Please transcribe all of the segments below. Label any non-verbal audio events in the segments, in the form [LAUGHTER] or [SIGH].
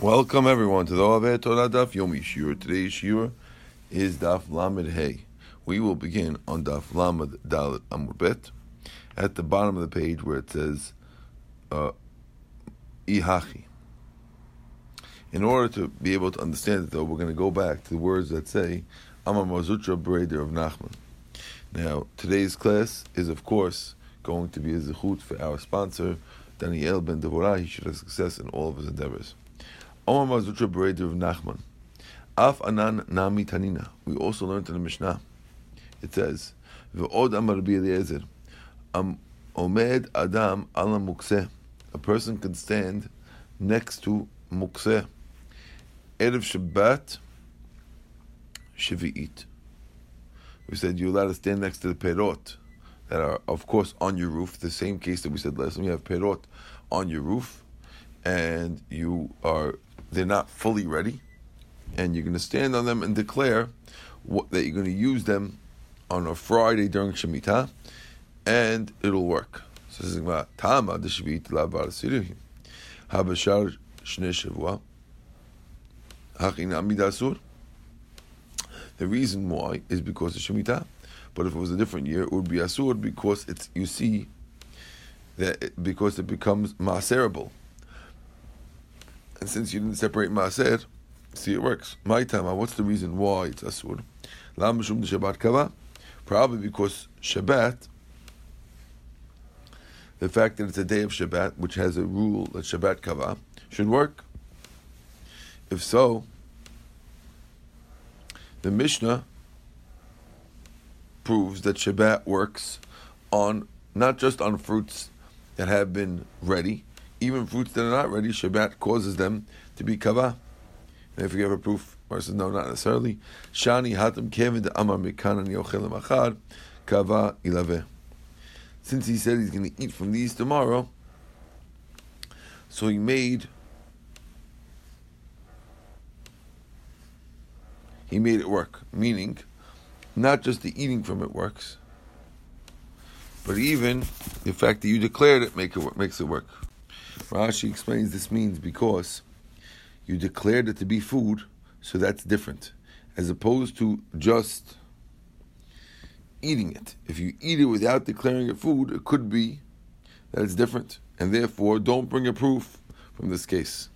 Welcome everyone to the Ove Torah Daf Yomi Shiur. Today's Shiur is Daf Lamed Hey. We will begin on Daf Lamed Dalet Amud Bet at the bottom of the page where it says uh, Ihachi. In order to be able to understand it, though, we're going to go back to the words that say Amar Mazutra Breder of Nachman. Now, today's class is, of course, going to be a zechut for our sponsor, Daniel Ben Devorah. He should have success in all of his endeavors. Omar Mazutra Bereder of Nachman. Af Anan Nami Tanina. We also learned in the Mishnah. It says, V'od Amar Eliezer. Omed Adam ala Mukseh. A person can stand next to Mukseh. Erev Shabbat Shvi'it. We said you're allowed to stand next to the perot that are, of course, on your roof. The same case that we said last time. You have perot on your roof, and you are they're not fully ready, and you're going to stand on them and declare what, that you're going to use them on a Friday during Shemitah, and it'll work. So this is about Tama the Lavar Sirihim. Habashar Shnei Shavua. The reason why is because of Shemitah. But if it was a different year, it would be Asur because it's you see that it, because it becomes maserable. And since you didn't separate Maaser, see it works. My time, what's the reason why it's Asur? Shabbat Kava? Probably because Shabbat, the fact that it's a day of Shabbat, which has a rule that Shabbat Kava, should work. If so, the Mishnah proves that Shabbat works on not just on fruits that have been ready, even fruits that are not ready, Shabbat causes them to be kava. And if you have a proof, versus no, not necessarily. Shani hatam kevin amar kava. Since he said he's going to eat from these tomorrow, so he made he made it work. Meaning, not just the eating from it works, but even the fact that you declared it, make it makes it work. Rashi explains this means because you declared it to be food, so that's different, as opposed to just eating it. If you eat it without declaring it food, it could be that it's different, and therefore don't bring a proof from this case.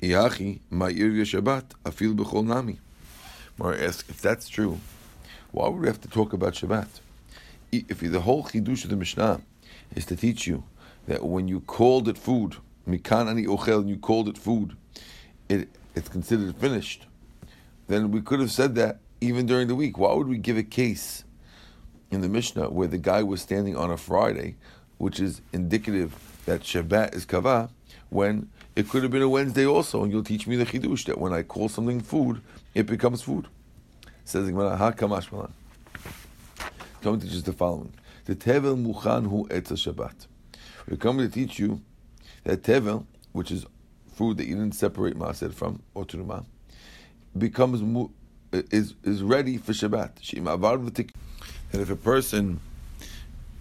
Iachi ma'ir Shabbat afil b'chol nami. Mar asks if that's true, why would we have to talk about Shabbat? If the whole chidush of the Mishnah is to teach you that when you called it food, mikan ani ochel, and you called it food, it it's considered finished. Then we could have said that even during the week. Why would we give a case in the Mishnah where the guy was standing on a Friday, which is indicative that Shabbat is kava, when it could have been a Wednesday also, and you'll teach me the chidush that when I call something food, it becomes food. Says Gemara, ha kamash malan. Coming to just the following: the tevel muchan hu etza Shabbat. We're coming to teach you that tevel, which is food that you didn't separate maaser from or truma, becomes is is ready for Shabbat. And if a person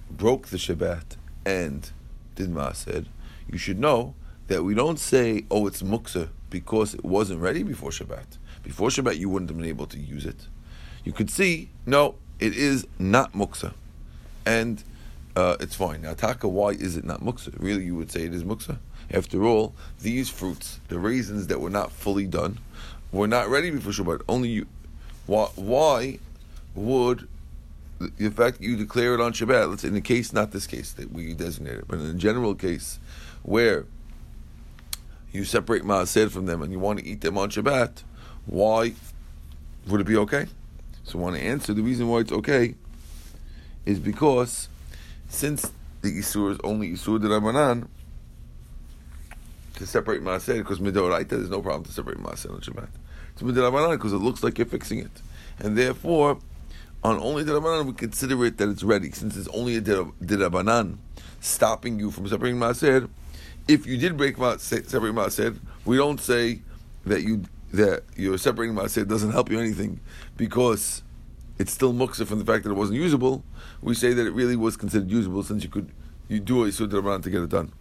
broke the Shabbat and did maaser, you should know that we don't say, "Oh, it's muksa," because it wasn't ready before Shabbat. Before Shabbat, you wouldn't have been able to use it. You could see, no, it is not muksa, and uh, it's fine. Now, taka, why is it not muksa? Really, you would say it is muksa. After all, these fruits, the raisins that were not fully done, were not ready before Shabbat. Only you. Why, why would the fact that you declare it on Shabbat, let's say in the case, not this case that we designated, but in a general case where you separate Maaser from them and you want to eat them on Shabbat, why would it be okay? So I want to answer the reason why it's okay is because since the Isur is only Isur de Rabbanan, to separate Maaser, because Midoraita, there's no problem to separate Maaser on Shabbat. It's Midorabanan because it looks like you're fixing it. And therefore, on only the Rabbanan, we consider it that it's ready. Since it's only a Rabbanan stopping you from separating Maaser, if you did break separate Maaser, we don't say that you that you're separating Maaser doesn't help you anything because it's still muksa from the fact that it wasn't usable, we say that it really was considered usable since you could you do a Yisud to get it done.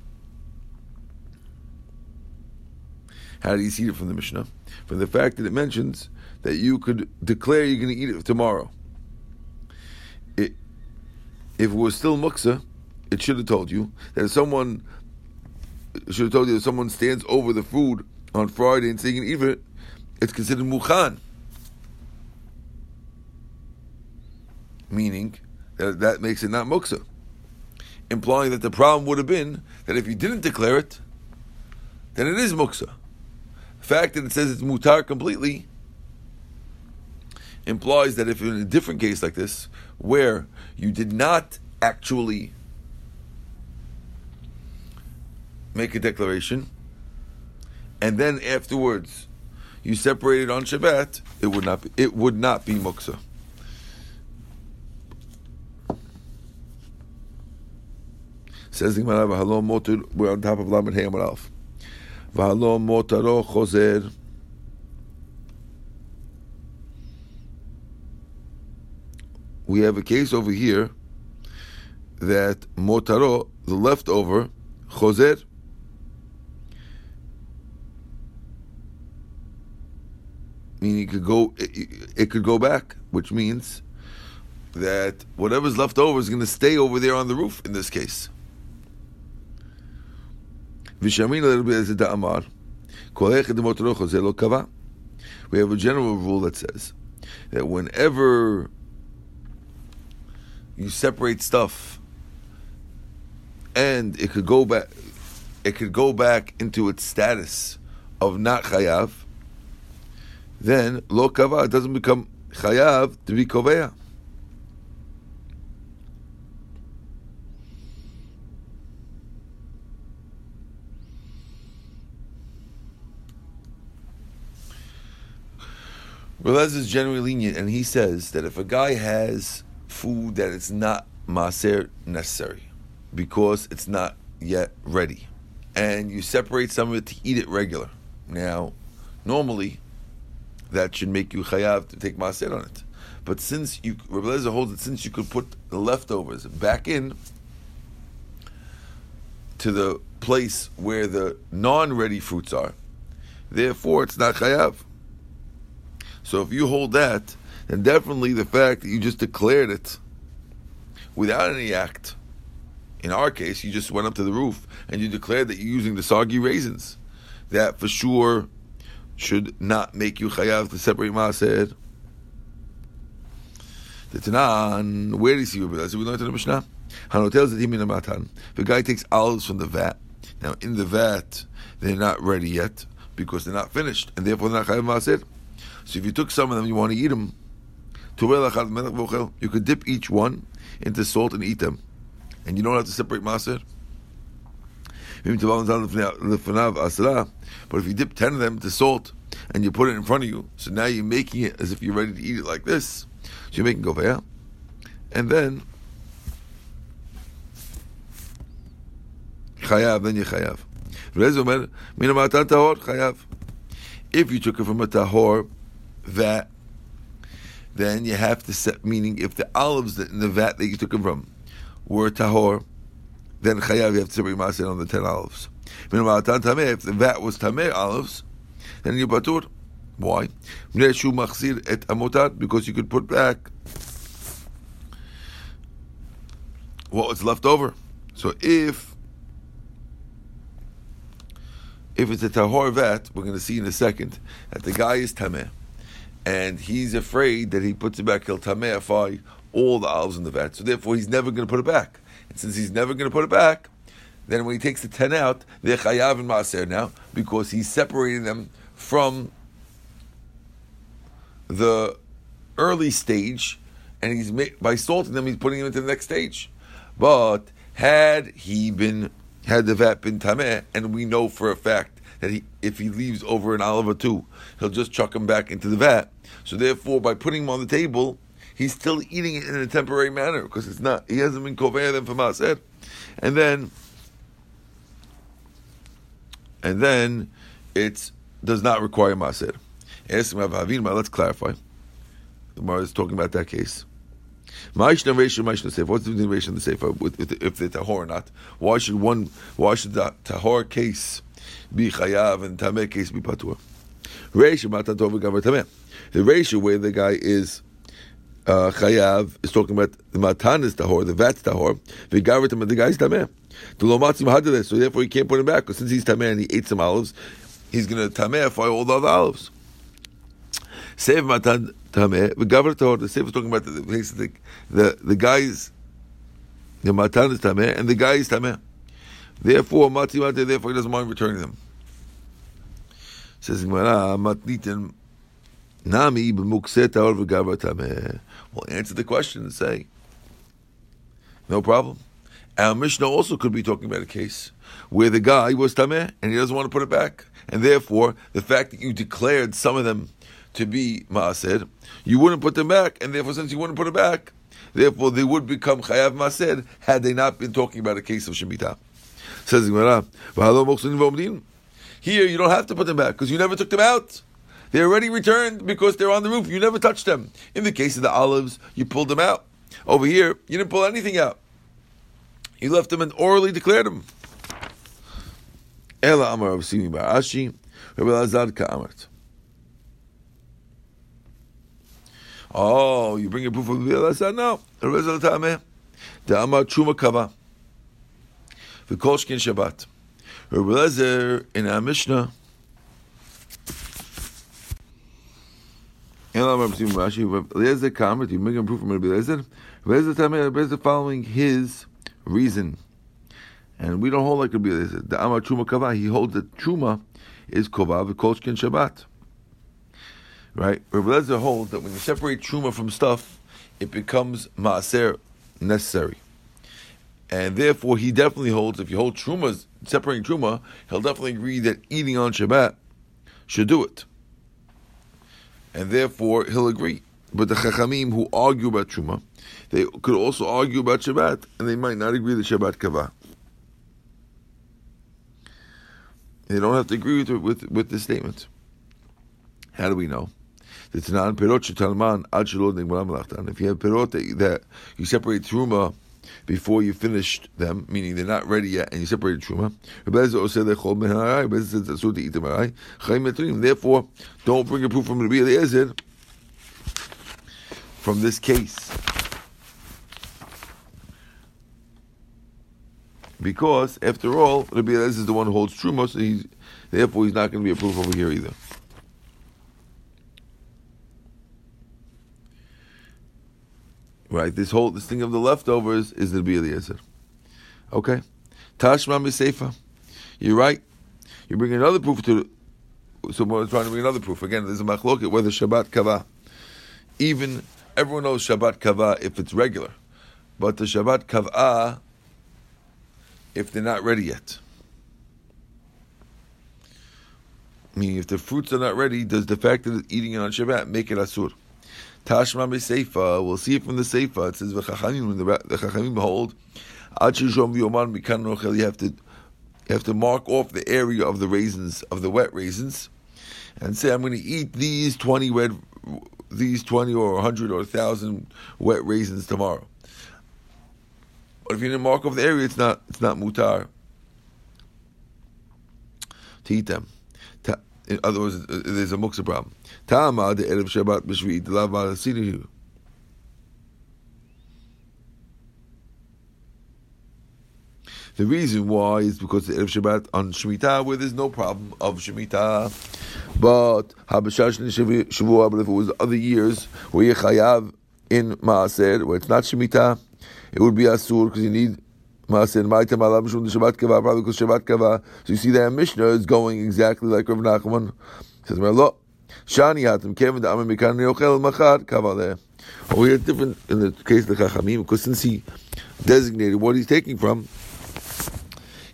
How do you see it from the Mishnah? From the fact that it mentions that you could declare you're going to eat it tomorrow. It, if it was still muksa, it should have told you that if someone should have told you that someone stands over the food on Friday and saying eat it, it's considered mukhan. Meaning that that makes it not muksa. Implying that the problem would have been that if you didn't declare it, then it is muksa. The fact that it says it's mutar completely implies that if in a different case like this, where you did not actually make a declaration, and then afterwards you separated on Shabbat, it would not be, it would not be muksa. Says the Gemara, "V'halom motar." We're on top of Lamed Hey Amar Alf. "V'halom motaro chozer." We have a case over here that motaro, the leftover, chozer. mean, it could go, it, it could go back, which means that whatever's left over is going to stay over there on the roof in this case. Vishamin a little bit as a da'amar. We have a general rule that says that whenever you separate stuff and it could go back it could go back into its status of not chayav, then lo kava doesn't become chayav to be koveya. Relez is generally lenient, and he says that if a guy has food that is not maser necessary because it's not yet ready, and you separate some of it to eat it regular. Now, normally, that should make you chayav to take maser on it. But since you, Rabbi holds that since you could put the leftovers back in to the place where the non-ready fruits are, therefore it's not chayav. So if you hold that, then definitely the fact that you just declared it without any act, in our case, you just went up to the roof and you declared that you're using the soggy raisins. That for sure should not make you chayav to separate maaser. The Tanan, where do you see We learned in the Mishnah. Hanotel zedim matan. The guy takes olives from the vat. Now in the vat, they're not ready yet because they're not finished, and therefore they're not chayav maaser. So if you took some of them, you want to eat them. You could dip each one into salt and eat them, and you don't have to separate maser. But if you dip ten of them to salt and you put it in front of you, so now you're making it as if you're ready to eat it like this. So you're making govaya, and then chayav, then you chayav. If you took it from a tahor that then you have to set, meaning if the olives in the vat that you took them from were tahor, then chayav you have to separate maser on the ten olives. If the vat was tameh olives, then you batur. Why? Because you could put back what was left over. So if if it's a tahor vat, we're going to see in a second that the guy is tameh and he's afraid that he puts it back, he'll tameify all the olives in the vat. So therefore, he's never going to put it back. And since he's never going to put it back, then when he takes the ten out, they're chayav and maaser now because he's separating them from the early stage, and he's by salting them, he's putting them into the next stage. But had he been had the vat been tameh, and we know for a fact that he, if he leaves over an olive or two, he'll just chuck them back into the vat. So therefore, by putting them on the table, he's still eating it in a temporary manner because it's not. He hasn't been koveya them for maaser, and then, and then, it does not require maaser. Ask Rav Avinma. Let's clarify. The Gemara is talking about that case. What's the reason What's the sefer if the tahor or not? Why should one? Why should the tahor case be chayav and tameh case be patur. Reisha matatov v'gavar tameh. The ratio where the guy is uh, chayav is talking about the matan is tahor, the vat's tahor, v'gavar tameh, the guy's tameh. The lomatzim hadileh, so therefore he can't put him back because since he's tameh and he ate some olives, he's going to tameh for all the other olives. Save matan tameh, v'gavar tahor. The save is talking about the the the, the guy's the matan is tameh and the guy is tameh. Therefore, matzim therefore he doesn't mind returning them. Says Gemara, matnitin nami. Well, answer the question and say, no problem. Our Mishnah also could be talking about a case where the guy was tameh and he doesn't want to put it back, and therefore the fact that you declared some of them to be maaser, you wouldn't put them back, and therefore since you wouldn't put it back, therefore they would become chayav maaser had they not been talking about a case of shemitah. Says Gemara, here you don't have to put them back because you never took them out. They're already returned because they're on the roof. You never touched them. In the case of the olives, you pulled them out. Over here, you didn't pull anything out. You left them and orally declared them. Ela Amar of Simi Barashi, Rabbi Lazad Ka'amart. Oh, you bring a proof of Rabbi Lazad? No. Rabbi Lazad Ta'ameh. The Amar Chuma Kava. V'kolshkin Shabbat. Rabbi Lezer in our Mishnah. Rabbi Lezer comment. You make a proof from Rabbi Lezer. Rabbi Lezer following his reason, and we don't hold like Rabbi Lezer. The Amar Truma Kava. He holds that Truma is Kova v'kolshkin Shabbat. Right. Rabbi Lezer holds that when you separate Truma from stuff, it becomes Maaser necessary. And therefore, he definitely holds, if you hold Trumas, separating Truma, he'll definitely agree that eating on Shabbat should do it. And therefore, he'll agree. But the Chachamim who argue about Truma, they could also argue about Shabbat, and they might not agree that Shabbat Kava. They don't have to agree with, with, with this statement. How do we know? If you have perot that you separate Truma before you finished them, meaning they're not ready yet, and you separated truma. Therefore, don't bring a proof from Rabbi Eliezer from this case. Because, after all, Rabbi Eliezer is the one who holds truma, so he's, therefore he's not going to be a proof over here either. Right, this whole this thing of the leftovers is the Eliezer. Okay, Tashma Miseifa. You're right. You bring another proof to. Someone trying to bring another proof. Again, there's a machloket whether Shabbat kava. Even everyone knows Shabbat kava if it's regular, but the Shabbat kava if they're not ready yet. Meaning, if the fruits are not ready, does the fact that it's eating it on Shabbat make it asur? Tashma Seifa. We'll see it from the Seifa. It says v'chachamim. The, the Chachamim hold ad v'yoman mikan rochel. You have to you have to mark off the area of the raisins of the wet raisins, and say I'm going to eat these twenty wet these twenty or hundred or thousand wet raisins tomorrow. But if you didn't mark off the area, it's not it's not mutar to eat them. In other words, uh, there's a muksa problem. The Erev Shabbat Malasidihu. The reason why is because the Erev Shabbat on Shemitah, where there's no problem of Shemitah, but Habashash Shavua, but if it was other years where you chayav in Maaser, where it's not Shemitah, it would be Asur because you need Kava, because Kava. So you see that Mishnah is going exactly like Rav Nachman. says, well, Shani Hatim Kevin the Amim Mikan Yochel Machad Kavaleh. Oh, we had different in the case of the Chachamim because since he designated what he's taking from,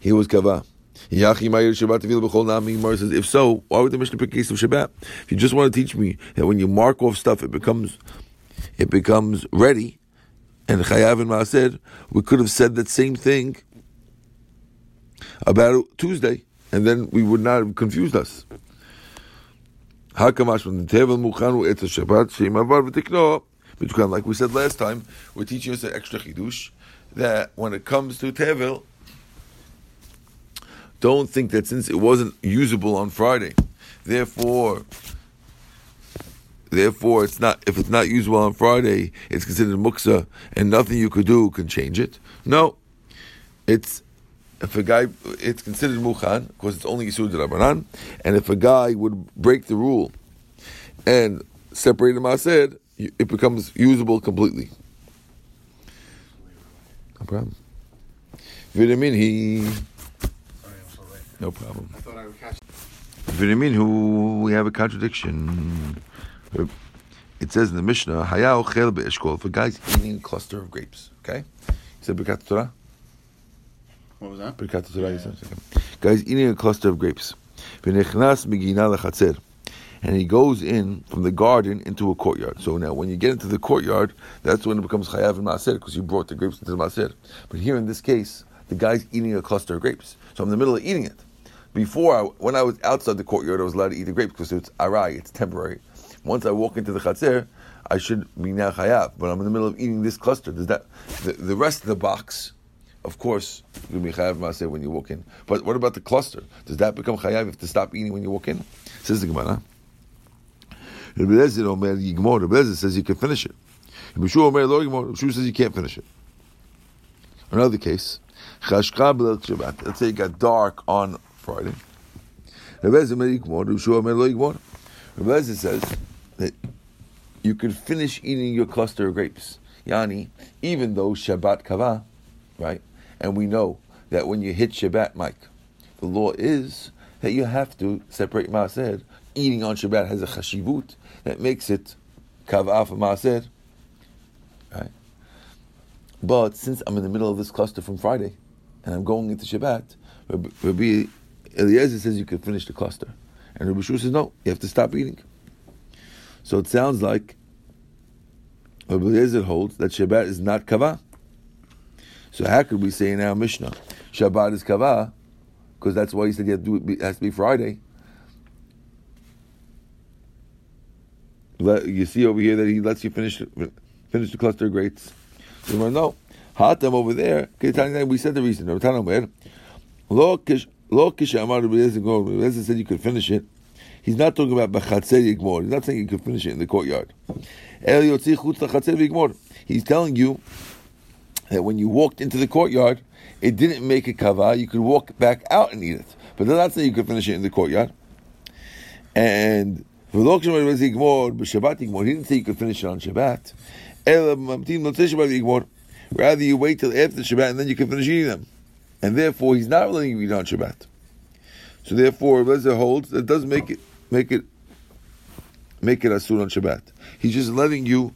he was Kava. Shabbat if so, why would the Mishnah pick case of Shabbat? If you just want to teach me that when you mark off stuff, it becomes it becomes ready, and Chayav and Maaser, we could have said that same thing about Tuesday, and then we would not have confused us. Like we said last time, we're teaching us an extra chidush that when it comes to Tevel, don't think that since it wasn't usable on Friday, therefore, therefore it's not. If it's not usable on Friday, it's considered muksa, and nothing you could do can change it. No, it's if a guy, it's considered mukhan because it's only yisud rabbanan, and if a guy would break the rule and separate the maaser, it becomes usable completely. No problem. Vitamin he. No problem. I thought I would catch. Vitamin who we have a contradiction. It says in the Mishnah, Hayao chel be'eshkol, if a guy's eating a cluster of grapes, okay? He said Birkat Torah? What was that? Birkat Torah, you said? Okay. Guy's eating a cluster of grapes. V'nechnas migina lechatzer. And he goes in from the garden into a courtyard. So now, when you get into the courtyard, that's when it becomes chayav and maaser because you brought the grapes into the maaser. But here in this case, the guy's eating a cluster of grapes. So I'm in the middle of eating it. Before, I, when I was outside the courtyard, I was allowed to eat the grapes because it's arai, it's temporary. Once I walk into the chatzir, I should be now chayav. But I'm in the middle of eating this cluster. Does that the, the rest of the box? Of course, you'll be chayav maaser when you walk in. But what about the cluster? Does that become chayav? You have to stop eating when you walk in. Says the Gemara. Rabbi Omer Yigmor. Rabbi says you can finish it. Rabbi says you can't finish it. Another case. Let's say it got dark on Friday. Rabbi says that you could finish eating your cluster of grapes. Yani, even though Shabbat Kava, right? And we know that when you hit Shabbat, Mike, the law is that you have to separate Maaser. Eating on Shabbat has a chashivut that makes it Kava for Maaser. Right? But since I'm in the middle of this cluster from Friday and I'm going into Shabbat, Rabbi, Eliezer says you can finish the cluster. And Rabbi Shua says, no, you have to stop eating. So it sounds like Rabbi Eliezer holds that Shabbat is not kava. So how could we say in our Mishnah Shabbat is kava? Because that's why he said it, has to be Friday. Let, you see over here that he lets you finish finish the cluster of grapes. So we're no. Hatam over there. We said the reason. Lo kish amar Rabbi Eliezer said you could finish it. He's not talking about b'chatzer yigmor. He's not saying you can finish it in the courtyard. He's telling you that when you walked into the courtyard, it didn't make a kava. You could walk back out and eat it, but they're not saying you could finish it in the courtyard. And he didn't say you could finish it on Shabbat. Rather, you wait till after Shabbat and then you can finish eating them. And therefore, he's not letting you eat on Shabbat. So therefore, Lezer holds that doesn't make it make it make it asur on Shabbat. He's just letting you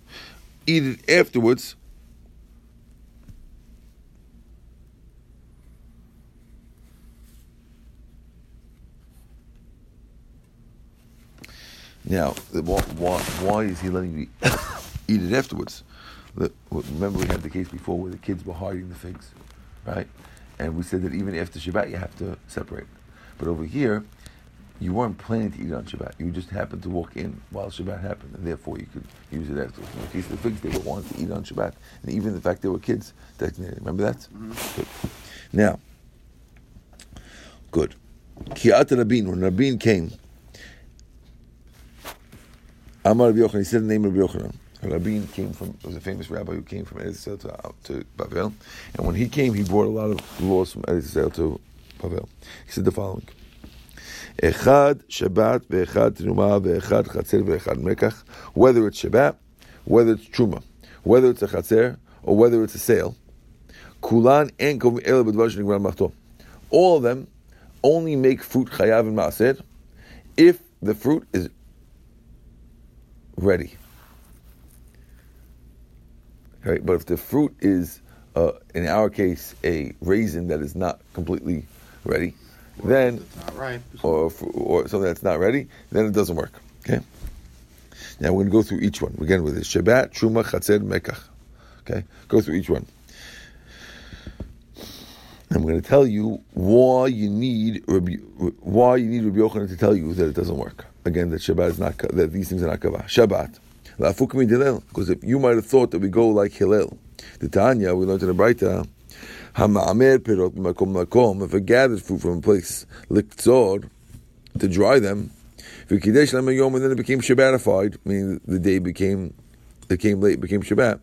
eat it afterwards. Now, why, why is he letting you [COUGHS] eat it afterwards? Remember, we had the case before where the kids were hiding the figs, right? And we said that even after Shabbat, you have to separate. But over here, you weren't planning to eat on Shabbat. You just happened to walk in while Shabbat happened, and therefore you could use it afterwards. In the case of the figs, they were wanting to eat on Shabbat, and even the fact they were kids designated. Remember that? Mm-hmm. Good. Now, good. Kiat Rabin, when Rabin came, Amar Rabbi Yochanan, he said the name of Rabbi Yochanan. Rabin came from, was a famous rabbi who came from Eretz to, to Bavel, and when he came, he brought a lot of laws from Eretz to Bavel. He said the following. Echad Shabbat ve'echad Truma ve'echad ve'echad Mekach. Whether it's Shabbat, whether it's Truma, whether it's a Chatzer, or whether it's a sale. Kulan All of them only make fruit Chayav and Maaser if the fruit is ready. Right? But if the fruit is, uh, in our case, a raisin that is not completely ready, then right. or or something that's not ready, then it doesn't work. Okay. Now we're going to go through each one. Again with this Shabbat, Truma, Chatzed, Mekach. Okay, go through each one. I'm going to tell you why you need Rabbi, why you need Rabbi Yochanan to tell you that it doesn't work. Again, that Shabbat is not that these things are not kavah. Shabbat, because if you might have thought that we go like Hillel, the Tanya we learned in the Brayta, Hama'amer perot makom makom. If it gathers fruit from a place liktzor to dry them, v'kidesh lem yom, and then it became shabbatified, meaning the day became became late, became Shabbat.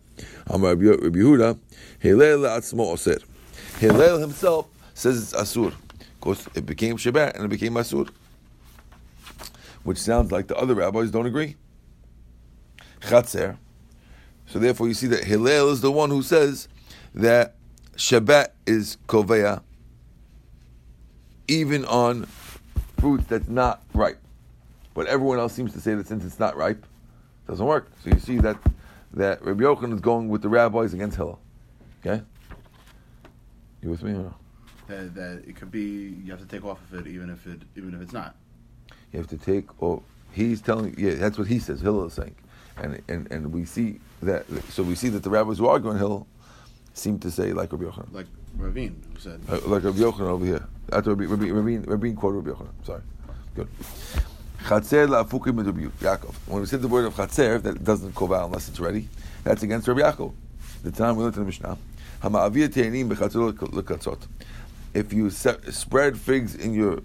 Amar Rabbi Yehuda, Hillel atzmo oser. Hillel himself says it's asur. Of course, it became Shabbat and it became asur, which sounds like the other rabbis don't agree. Chatzer. So therefore, you see that Hillel is the one who says that Shabbat is koveya, even on fruit that's not ripe. But everyone else seems to say that since it's not ripe, it doesn't work. So you see that that Rabbi Yochanan is going with the rabbis against Hillel. Okay, you with me? Or? That, that it could be you have to take off of it even if it even if it's not. You have to take. Or he's telling. Yeah, that's what he says. Hillel is saying, and and and we see that. So we see that the rabbis who are going Hillel seem to say like Rabbi Yochanan. Like Ravine who said. Uh, like Rabbi Yochanan over here. After Rabbi Rabbi Rabbi, Rabbi quoted Rabbi Yochanan. Sorry. Good. Chatzer la'afukim Rabbi Yaakov. When we said the word of chatzer, that doesn't koval unless it's ready. That's against Rabbi Yaakov. The time we learned in the Mishnah. Hama'avir te'enim b'chatzer l'katzot. If you se- spread figs in your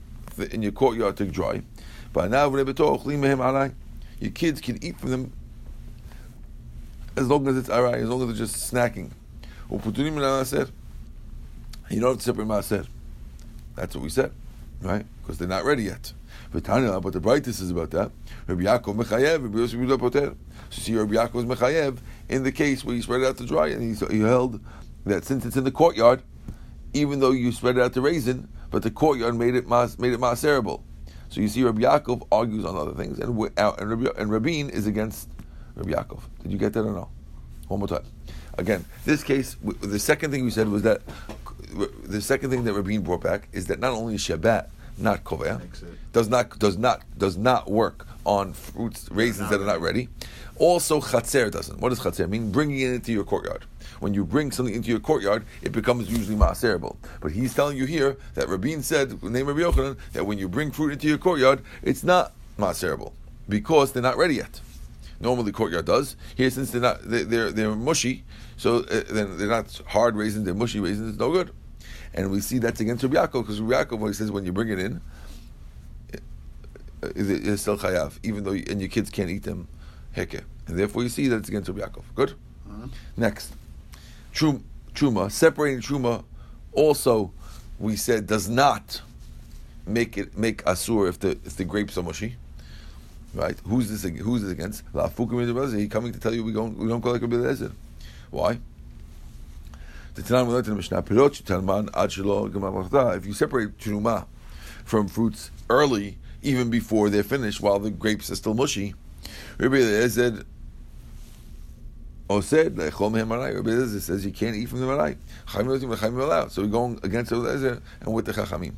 in your courtyard to dry, but now your kids can eat from them as long as it's aray, as long as they're just snacking. You don't have to separate maaser. That's what we said, right? Because they're not ready yet. But the brightest is about that. Rabbi Yaakov mechayev, Rabbi Yosef Yehuda poter. So see, Rabbi Yaakov is mechayev in the case where you spread it out to dry, and he, he held that since it's in the courtyard, even though you spread it out to raisin, but the courtyard made it mas, made it maserable. So you see, Rabbi Yaakov argues on other things, and uh, and, Rabbi, and Rabin is against Rabbi Yaakov. Did you get that or no? One more time. Again, this case, the second thing we said was that the second thing that Rabin brought back is that not only Shabbat not kovea, does not does not does not work on fruits raisins that are not ready. Also, chatzer doesn't. What does chatzer mean? Bringing it into your courtyard. When you bring something into your courtyard, it becomes usually maaserable. But he's telling you here that Rabin said, name Rabbi Yochanan, that when you bring fruit into your courtyard, it's not maaserable because they're not ready yet. Normally, courtyard does. Here, since they're not, they're they're, they're mushy, so uh, then they're not hard raisins. They're mushy raisins. It's no good. And we see that's against Rabbi Yaakov because Rabbi Yaakov, when he says when you bring it in, it's still chayav, even though you, and your kids can't eat them, heke. And therefore you see that it's against Rabbi Yaakov. Good. Uh-huh. Next, Trum, truma separating truma also we said does not make it make asur if the if the grapes are mushy. Right? Who's this? Who's this against? He coming to tell you we don't we don't go like Rabbi Eliezer. Why? The Tanam we learned Mishnah, Pirot Ad If you separate Truma from fruits early, even before they're finished, while the grapes are still mushy, Rabbi Eliezer said Rabbi Eliezer says you can't eat from the marai. So we're going against Rabbi Eliezer and with the Chachamim.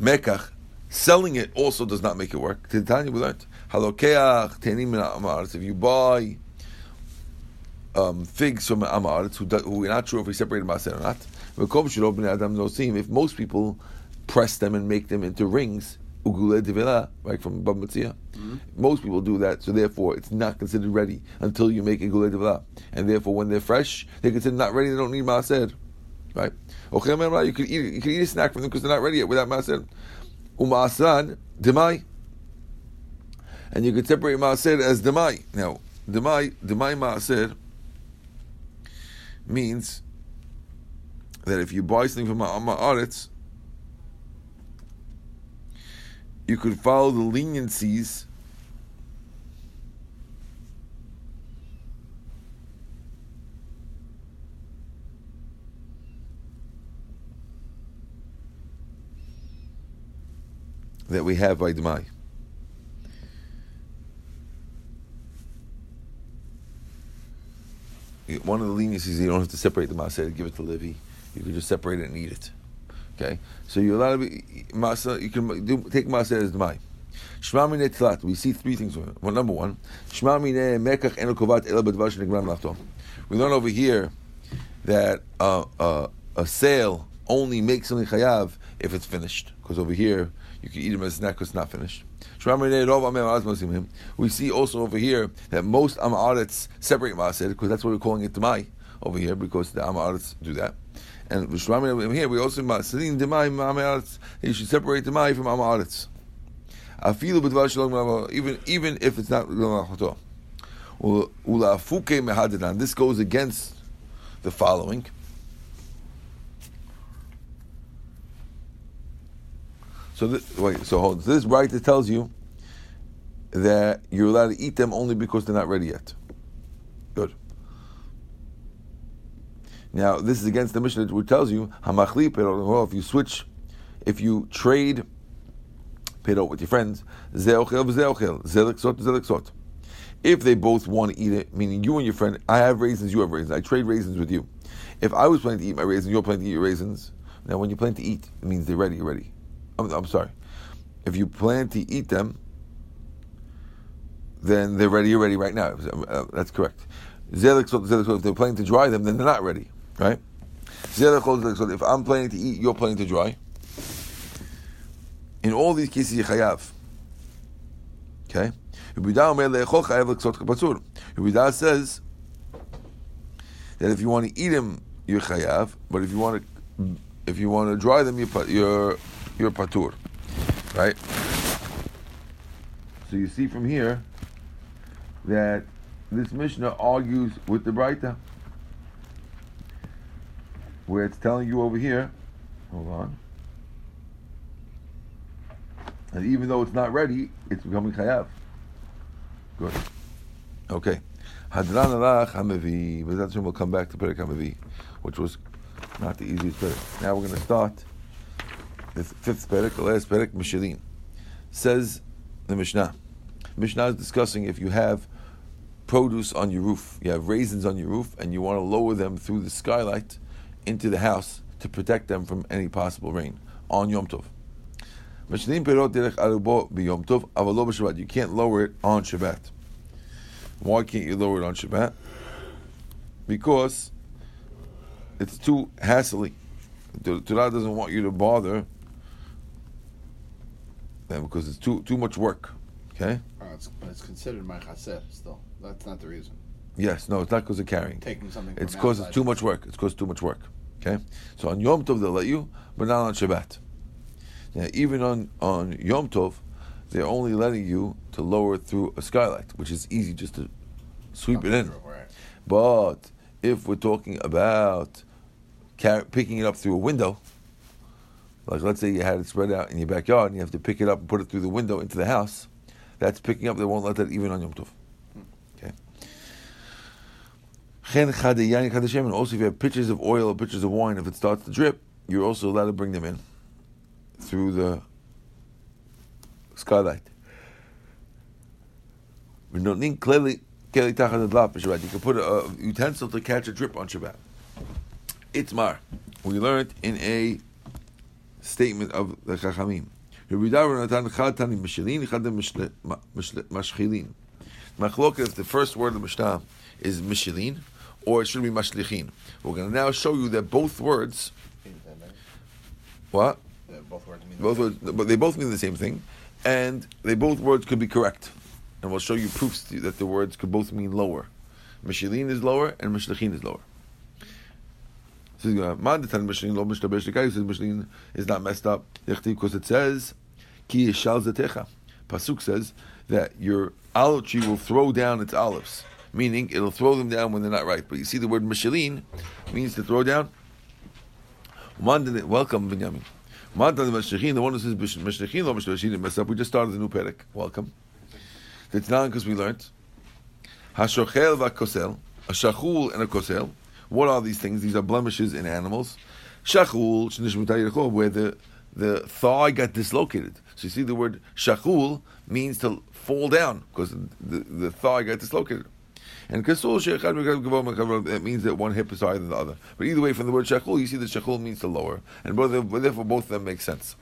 Mekach, selling it also does not make it work. Tanya we learned If you buy um, figs from Amaretz who, who we're not sure if we separated Maser or not. If most people press them and make them into rings, right from Bab mm-hmm. most people do that, so therefore it's not considered ready until you make a gule devila. And therefore, when they're fresh, they're considered not ready. They don't need maaser, right? You could eat you could eat a snack from them because they're not ready yet without maaser. Umaasan demai, and you could separate maaser as demai. Now, demai demai maaser means that if you buy something from Ma'aretz, you could follow the leniencies that we have by Demai. one of the leniencies you don't have to separate the maaser, give it to Levi. You can just separate it and eat it. Okay, so you're allowed to be masa. You can do, take maaser as demai. Shema. We see three things. Well, number one, mekach lachto. We learn over here that uh, uh, a sale only makes something chayav if it's finished. Because over here you can eat them as a snack it's not finished. We see also over here that most amaretz separate maaser because that's what we're calling it demai. over here because the Amaretz do that. And here we also Demai Amaretz. You should separate Demai from shalom even even if it's not. This goes against the following. So this, wait, so hold. This right that tells you that you're allowed to eat them only because they're not ready yet. Good. Now this is against the Mishnah which tells you hamachli. If you switch, if you trade perot with your friends, zeochel v'zeochel, zeliksot zeliksot. If they both want to eat it, meaning you and your friend, I have raisins, you have raisins. I trade raisins with you. If I was planning to eat my raisins, you're planning to eat your raisins. Now, when you plan to eat, it means they're ready. You're ready. I'm, I'm sorry. If you plan to eat them, then they're ready. You're ready right now. Uh, that's correct. If they're planning to dry them, then they're not ready, right? If I'm planning to eat, you're planning to dry. In all these cases, you chayav. Okay. Yehuda says that if you want to eat them, you're chayav, but if you want to, if you want to dry them, you're you're, you're patur, right? So you see from here that this Mishnah argues with the Braita, where it's telling you over here. Hold on. And even though it's not ready, it's becoming chayav. Good. Okay. Hadran alach hamavi. But that's when we'll come back to Perek Hamavi, which was not the easiest Perek. Now we're going to start the fifth Perek, the last Perek, Mishalin. Says the Mishnah. Mishnah is discussing if you have produce on your roof, you have raisins on your roof, and you want to lower them through the skylight into the house to protect them from any possible rain on Yom Tov. Mishirin perot derech Tov. You can't lower it on Shabbat. Why can't you lower it on Shabbat? Because it's too hassly. The Torah doesn't want you to bother them because it's too too much work. Okay? Oh, it's, it's considered my chasef still. That's not the reason. Yes, no, it's not because of carrying. Taking something. It's because it's too much work. It's because too much work. Okay? So on Yom Tov they'll let you, but not on Shabbat. Now, even on, on Yom Tov, they're only letting you to lower it through a skylight, which is easy just to sweep it in. But if we're talking about car- picking it up through a window, like let's say you had it spread out in your backyard and you have to pick it up and put it through the window into the house, that's picking up. They won't let that even on Yom Tov. Okay. And also, if you have pitchers of oil or pitchers of wine, if it starts to drip, you're also allowed to bring them in through the skylight. You can put a, utensil to catch a drip on Shabbat. It's mar. We learned in a statement of the Chachamim. Machlok if the first word of the Mishnah is Mishilin or it should be Mashlichin. We're going to now show you that both words. What? both words mean both words, but they both mean the same thing, and they both words could be correct. And we'll show you proofs that the words could both mean lower. Mishilin is lower, and Mishlachin is lower. So uh, Mishlin is not messed up because it says Ki Zatecha. Pasuk says that your olive tree will throw down its olives, meaning it'll throw them down when they're not ripe. But you see the word Mishilin means to throw down. Welcome, Binyamin. The one who says Meshlechin, lo Meshlechin, didn't mess up. We just started the new Perek. Welcome. It's not because we learned. Hashochel v'kosel, a shachul and a kosel. What are these things? These are blemishes in animals. Shachul, where the, the thigh got dislocated. So you see the word shachul means to fall down because the, the thigh got dislocated. And kasul that means that one hip is higher than the other. But either way, from the word shachul, you see that shachul means to lower, and both, therefore both of them make sense.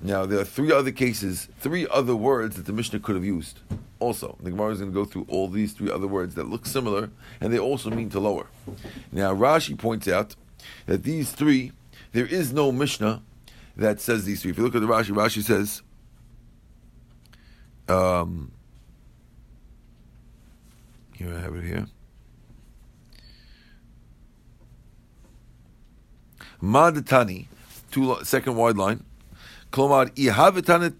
Now there are three other cases, three other words that the Mishnah could have used. Also, the Gemara is going to go through all these three other words that look similar, and they also mean to lower. Now Rashi points out that these three, there is no Mishnah that says these three. If you look at the Rashi, Rashi says. Um, here I have it here. Madatani, two second wide line. Klomar ihavetani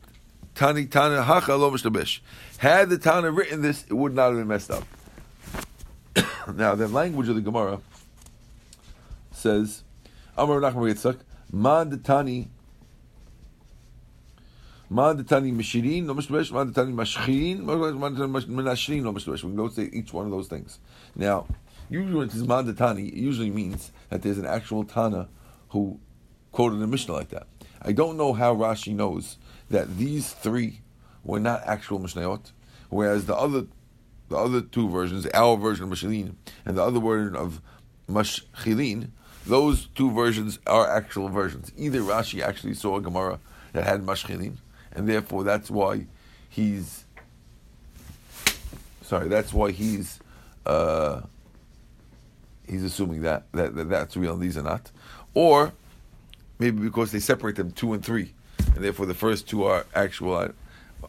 tani hacha lo. Had the Tana written this, it would not have been messed up. [COUGHS] now, the language of the Gemara says, Amar Nachman Yitzchak, Madatani Madatani Mashirin, no Mishtabish, Madatani Mashchirin, Madatani Menashrin, no Mishtabish. We go say each one of those things. Now, usually when it says Madatani, it usually means that there's an actual Tana who quoted a Mishnah like that. I don't know how Rashi knows that these three were not actual Mishnayot, whereas the other the other two versions, our version of Mashilin and the other version of Mashchilin, those two versions are actual versions. Either Rashi actually saw a Gemara that had Mashchilin, and therefore that's why he's sorry, that's why he's uh, he's assuming that, that, that that's real and these are not, or maybe because they separate them two and three, and therefore the first two are actual. I,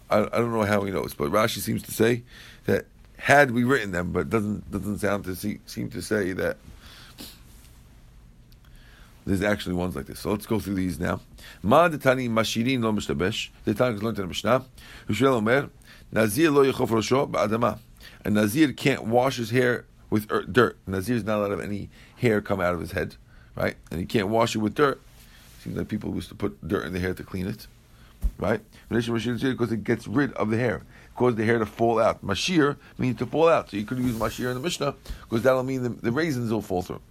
I, I don't know how he knows, but Rashi seems to say that had we written them, but doesn't doesn't sound to see, seem to say that there's actually ones like this. So let's go through these now. Ma detani mashirin lo mishtabesh. The Tanya is learned in the Mishnah. Omer Nazir lo yechof rosho. A Nazir can't wash his hair with er, dirt. Nazir is not allowed to have any hair come out of his head, right? And he can't wash it with dirt. Seems like people used to put dirt in the hair to clean it, right? Because it gets rid of the hair, causes the hair to fall out. Mashir means to fall out. So you could use mashir in the Mishnah because that'll mean the, the raisins will fall through.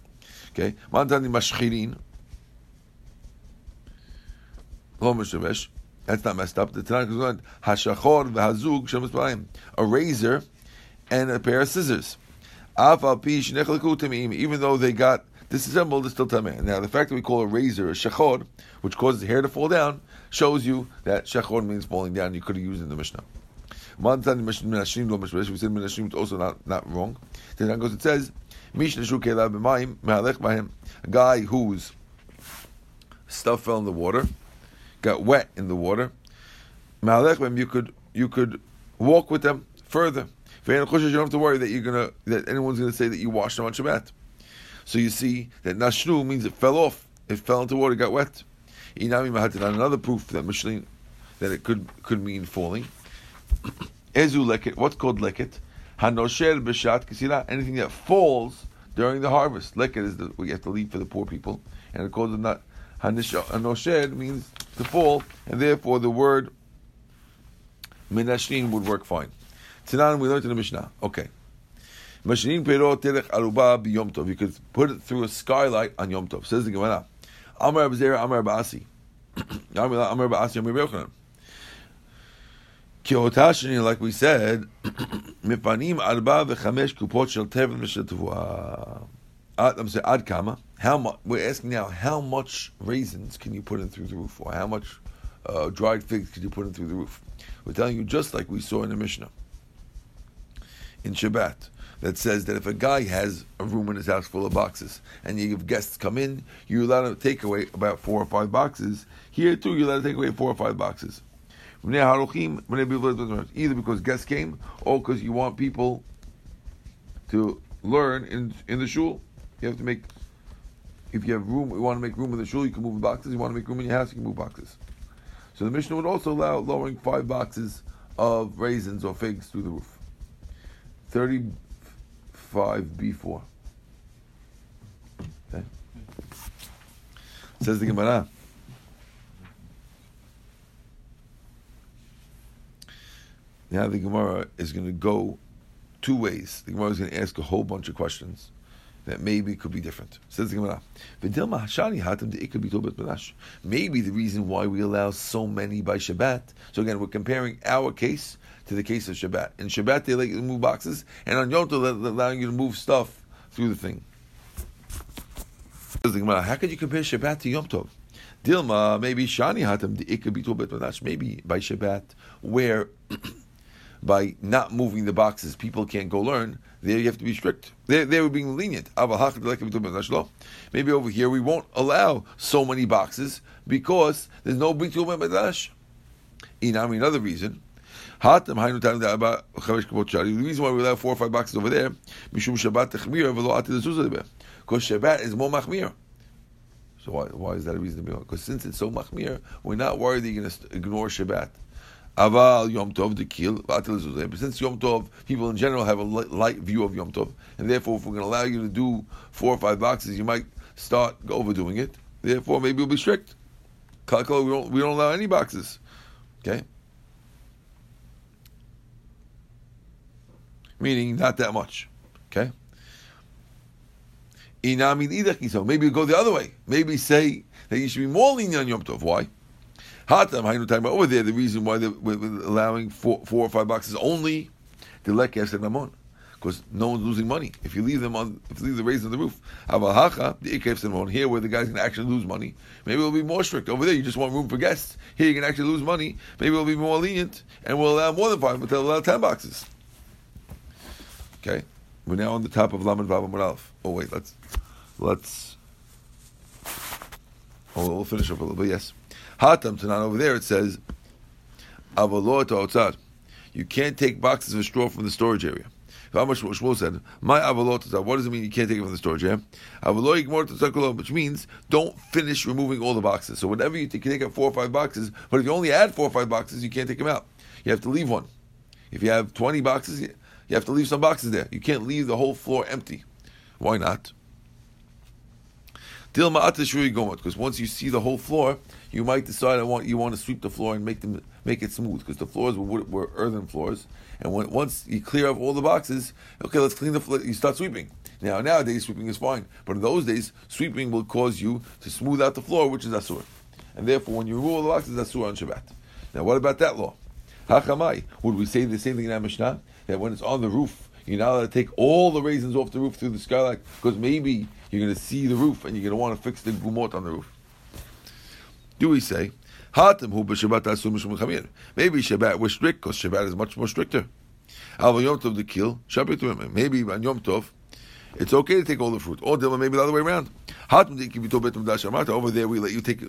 Okay, mantani mashchirin. That's not messed up. The Tanakh is going hashachor v'hazug shemus A razor and a pair of scissors. Even though they got disassembled, it's still tameh. Now, the fact that we call a razor a shachor, which causes hair to fall down, shows you that shachor means falling down. You could have used in the Mishnah. We said Minashim is also not, not wrong. Then it goes, it says, a guy whose stuff fell in the water, got wet in the water, you could you could walk with them further. You don't have to worry that you're gonna that anyone's gonna say that you washed them on Shabbat. So you see that nashnu means it fell off, it fell into water, got wet. Inami mahatin another proof that Mishlin that it could could mean falling. Ezu leket, what's called leket? Hanosher b'shat kisila, anything that falls during the harvest. Leket is the we have to leave for the poor people, and it calls it not hanosher means to fall, and therefore the word minashrin would work fine. Tanan we learned in the Mishnah. Okay. Mashinim perot terech aruba b'yom tov. You could put it through a skylight on Yom Tov. Says the Gemara. Amar Abzera, Amar Ba'asi. [COUGHS] Amar Ba'asi, Amar Bechonan. Kiotashini, like we said, [COUGHS] mifanim arba v'chamesh kupot shel tevel mishel tevua. I'm saying ad kama. How much? We're asking now. How much raisins can you put in through the roof, or how much uh, dried figs can you put in through the roof? We're telling you just like we saw in the Mishnah in Shabbat that says that if a guy has a room in his house full of boxes and you have guests come in, you're allowed to take away about four or five boxes. Here too, you're allowed to take away four or five boxes. Either because guests came or because you want people to learn in in the shul. You have to make if you have room, you want to make room in the shul, you can move boxes. You want to make room in your house, you can move boxes. So the Mishnah would also allow lowering five boxes of raisins or figs through the roof. 30 5b4. Okay. Says the Gemara. Now the Gemara is going to go two ways. The Gemara is going to ask a whole bunch of questions that maybe it could be different. Says the Gemara. Maybe the reason why we allow so many by Shabbat. So again, we're comparing our case to the case of Shabbat. In Shabbat, they let you move boxes, and on Yom Tov, they're allowing you to move stuff through the thing. Says the Gemara. How could you compare Shabbat to Yom Tov? Dilma, maybe Shani Hatam, could be Tobet maybe by Shabbat, where by not moving the boxes, people can't go learn. There you have to be strict. There, were being lenient. Maybe over here we won't allow so many boxes because there's no bitul me'madash. Another reason the reason why we allow four or five boxes over there, Because Shabbat is more Machmir. So why, why is that a reason to be Because since it's so machmir, we're not worried that you're going to ignore Shabbat. Aval Yom Tov the kill. But since Yom Tov, people in general have a light view of Yom Tov, and therefore, if we're going to allow you to do four or five boxes, you might start overdoing it. Therefore, maybe we'll be strict. We don't, we don't allow any boxes. Okay? Meaning not that much. Okay? Maybe you go the other way. Maybe say that you should be more lenient on Yom Tov. Why? Hatam, talking about over there, the reason why they're allowing four, four or five boxes only, the lekes and amon. Because no one's losing money. If you leave them on, if you leave the raisins on the roof, Avahacha, the ikef and here where the guy's going to actually lose money, maybe it'll be more strict. Over there, you just want room for guests. Here, you can actually lose money. Maybe it'll be more lenient, and we'll allow more than five, but they'll allow ten boxes. Okay, we're now on the top of Lamed Vav Alf. Oh wait, let's let's. Oh, we'll finish up a little bit. Yes. Hatam Tanan over there it says, Avalor to. You can't take boxes of straw from the storage area. How much Shmuel said, My avalot What does it mean you can't take it from the storage area? Which means don't finish removing all the boxes. So whenever you take, you take out four or five boxes, but if you only add four or five boxes, you can't take them out. You have to leave one. If you have 20 boxes, you have to leave some boxes there. You can't leave the whole floor empty. Why not? Because once you see the whole floor, you might decide I want you want to sweep the floor and make them make it smooth because the floors were, were earthen floors. And when, once you clear off all the boxes, okay, let's clean the floor. You start sweeping. Now nowadays sweeping is fine, but in those days sweeping will cause you to smooth out the floor, which is asur. And therefore, when you remove all the boxes, asur on Shabbat. Now, what about that law? Hachamai. Would we say the same thing in our Mishnah? That when it's on the roof, you're not allowed to take all the raisins off the roof through the skylight because maybe you're going to see the roof and you're going to want to fix the gumot on the roof. Do we say, Hatim hu b'Shabbat asum mishum Maybe Shabbat was strict because Shabbat is much more stricter. Yom Tov the kill Maybe on Yom Tov it's okay to take all the fruit. Or maybe the other way around. Over there, we let you take.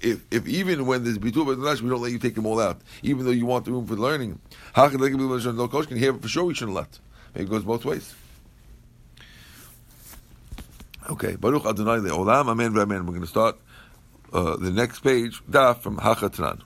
If, if even when there's bitul bet we don't let you take them all out, even though you want the room for learning. Here, for sure, we shouldn't let. It goes both ways. Okay, Baruch Adonai Le'olam, Amen, Amen. We're going to start uh, the next page, Daf from Hachatran.